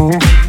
Mm-hmm.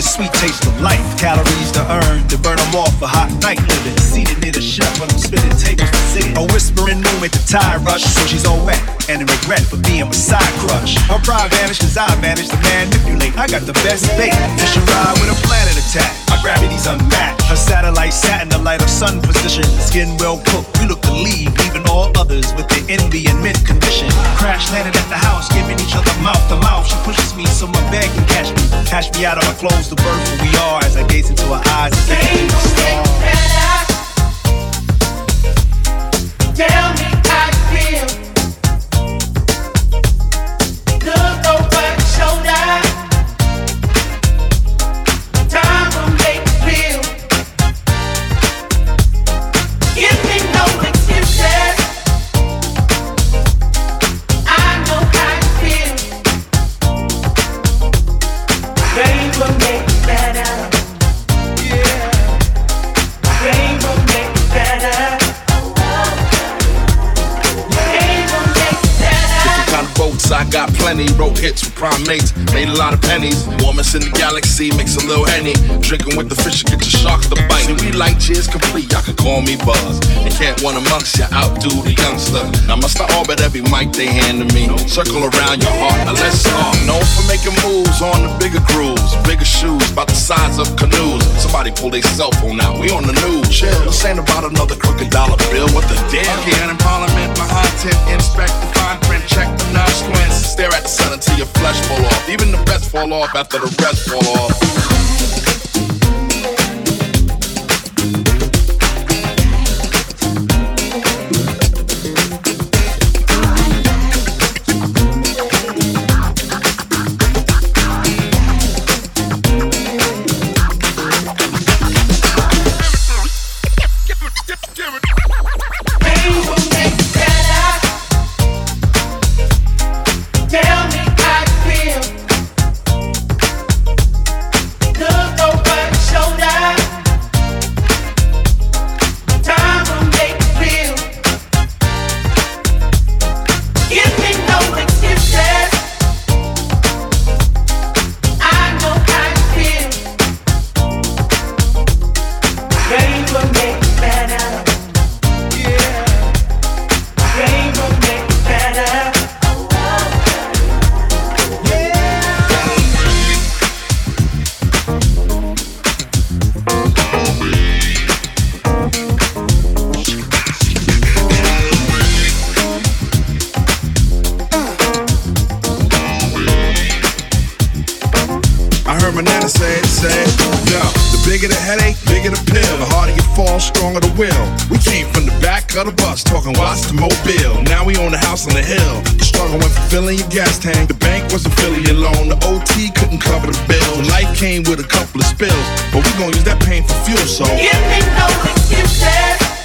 Sweet taste of life. Calories to earn, to burn them off a hot night living. Seated near the chef when I'm spinning tables to sit. A whispering room at the tire rush, so she's all wet. And a regret for being my side crush. Her pride vanished I managed to manipulate. I got the best bait. Fish and ride with a planet attack. Gravity's unmatched. Her satellite sat in the light of sun position. Skin well cooked, we look to leave, leaving all others with their envy and mint condition. Crash landed at the house, giving each other mouth to mouth. She pushes me so my bag can catch me. Catch me out of my clothes, the birth who we are as I gaze into her eyes. And think of the stars. Tell me plenty. Wrote hits with primates, made a lot of pennies. Warmest in the galaxy, mix a little henny. Drinking with the fish, get your sharks to bite. See, we like cheers complete, y'all can call me Buzz. And can't one amongst you outdo the youngster. Now must I orbit every mic they hand to me. Circle around your heart, now let's start. Known for making moves on the bigger grooves, bigger shoes, about the size of canoes. Somebody pull their cell phone out, we on the news. Chill, this ain't about another crooked dollar bill. What the damn? Here in Parliament, my content, inspect the fine print, check the nurse squints. At the sun until your flesh fall off. Even the best fall off after the rest fall off. Of the bus, talking watts to mobile. Now we own a house on the hill. The struggle went from filling your gas tank. The bank wasn't filling your loan. The OT couldn't cover the bill. Life came with a couple of spills, but we gon' use that pain for fuel. So Give me no excuses.